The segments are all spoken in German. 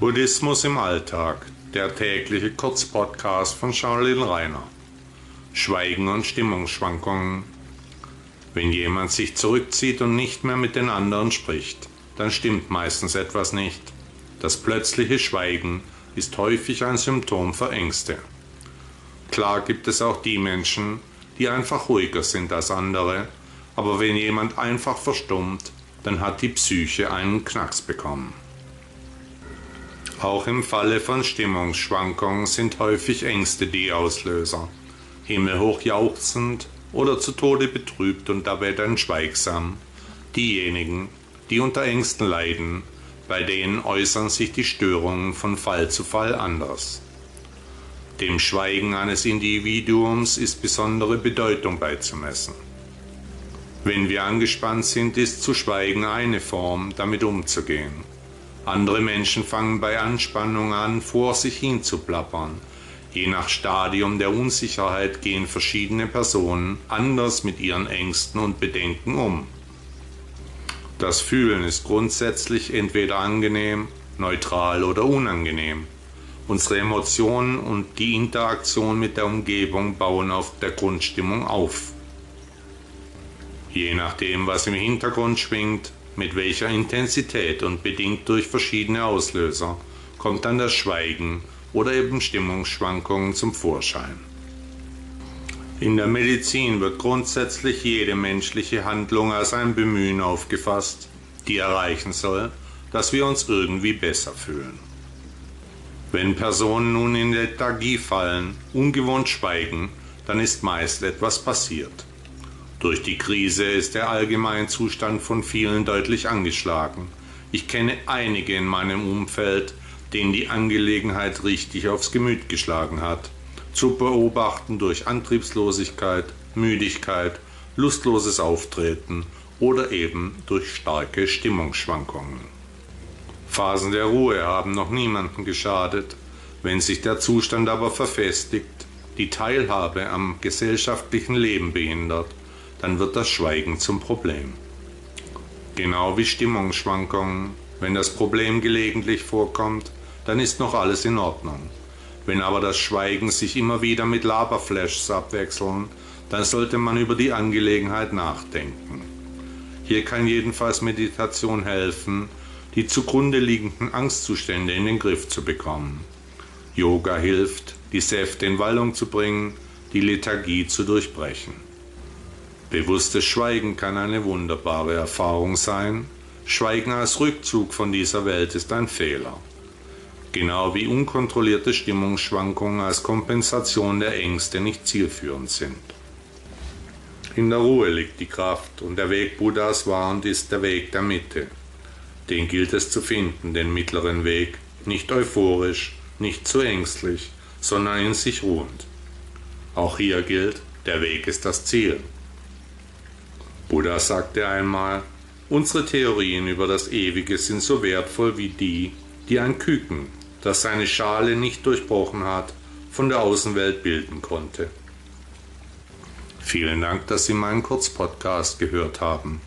Buddhismus im Alltag, der tägliche Kurzpodcast von Shaolin Rainer. Schweigen und Stimmungsschwankungen. Wenn jemand sich zurückzieht und nicht mehr mit den anderen spricht, dann stimmt meistens etwas nicht. Das plötzliche Schweigen ist häufig ein Symptom für Ängste. Klar gibt es auch die Menschen, die einfach ruhiger sind als andere, aber wenn jemand einfach verstummt, dann hat die Psyche einen Knacks bekommen. Auch im Falle von Stimmungsschwankungen sind häufig Ängste die Auslöser. Himmelhoch jauchzend oder zu Tode betrübt und dabei dann schweigsam. Diejenigen, die unter Ängsten leiden, bei denen äußern sich die Störungen von Fall zu Fall anders. Dem Schweigen eines Individuums ist besondere Bedeutung beizumessen. Wenn wir angespannt sind, ist zu schweigen eine Form, damit umzugehen. Andere Menschen fangen bei Anspannung an, vor sich hin zu plappern. Je nach Stadium der Unsicherheit gehen verschiedene Personen anders mit ihren Ängsten und Bedenken um. Das Fühlen ist grundsätzlich entweder angenehm, neutral oder unangenehm. Unsere Emotionen und die Interaktion mit der Umgebung bauen auf der Grundstimmung auf. Je nachdem, was im Hintergrund schwingt, mit welcher Intensität und bedingt durch verschiedene Auslöser kommt dann das Schweigen oder eben Stimmungsschwankungen zum Vorschein. In der Medizin wird grundsätzlich jede menschliche Handlung als ein Bemühen aufgefasst, die erreichen soll, dass wir uns irgendwie besser fühlen. Wenn Personen nun in Lethargie fallen, ungewohnt schweigen, dann ist meist etwas passiert. Durch die Krise ist der Allgemeinzustand von vielen deutlich angeschlagen. Ich kenne einige in meinem Umfeld, denen die Angelegenheit richtig aufs Gemüt geschlagen hat. Zu beobachten durch Antriebslosigkeit, Müdigkeit, lustloses Auftreten oder eben durch starke Stimmungsschwankungen. Phasen der Ruhe haben noch niemandem geschadet. Wenn sich der Zustand aber verfestigt, die Teilhabe am gesellschaftlichen Leben behindert dann wird das Schweigen zum Problem. Genau wie Stimmungsschwankungen. Wenn das Problem gelegentlich vorkommt, dann ist noch alles in Ordnung. Wenn aber das Schweigen sich immer wieder mit Laberflashs abwechseln, dann sollte man über die Angelegenheit nachdenken. Hier kann jedenfalls Meditation helfen, die zugrunde liegenden Angstzustände in den Griff zu bekommen. Yoga hilft, die Säfte in Wallung zu bringen, die Lethargie zu durchbrechen. Bewusstes Schweigen kann eine wunderbare Erfahrung sein. Schweigen als Rückzug von dieser Welt ist ein Fehler. Genau wie unkontrollierte Stimmungsschwankungen als Kompensation der Ängste nicht zielführend sind. In der Ruhe liegt die Kraft und der Weg Buddhas war und ist der Weg der Mitte. Den gilt es zu finden, den mittleren Weg, nicht euphorisch, nicht zu ängstlich, sondern in sich ruhend. Auch hier gilt, der Weg ist das Ziel. Buddha sagte einmal, unsere Theorien über das Ewige sind so wertvoll wie die, die ein Küken, das seine Schale nicht durchbrochen hat, von der Außenwelt bilden konnte. Vielen Dank, dass Sie meinen Kurzpodcast gehört haben.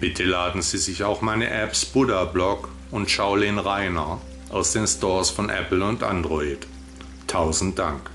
Bitte laden Sie sich auch meine Apps Buddha Blog und Shaolin Rainer aus den Stores von Apple und Android. Tausend Dank.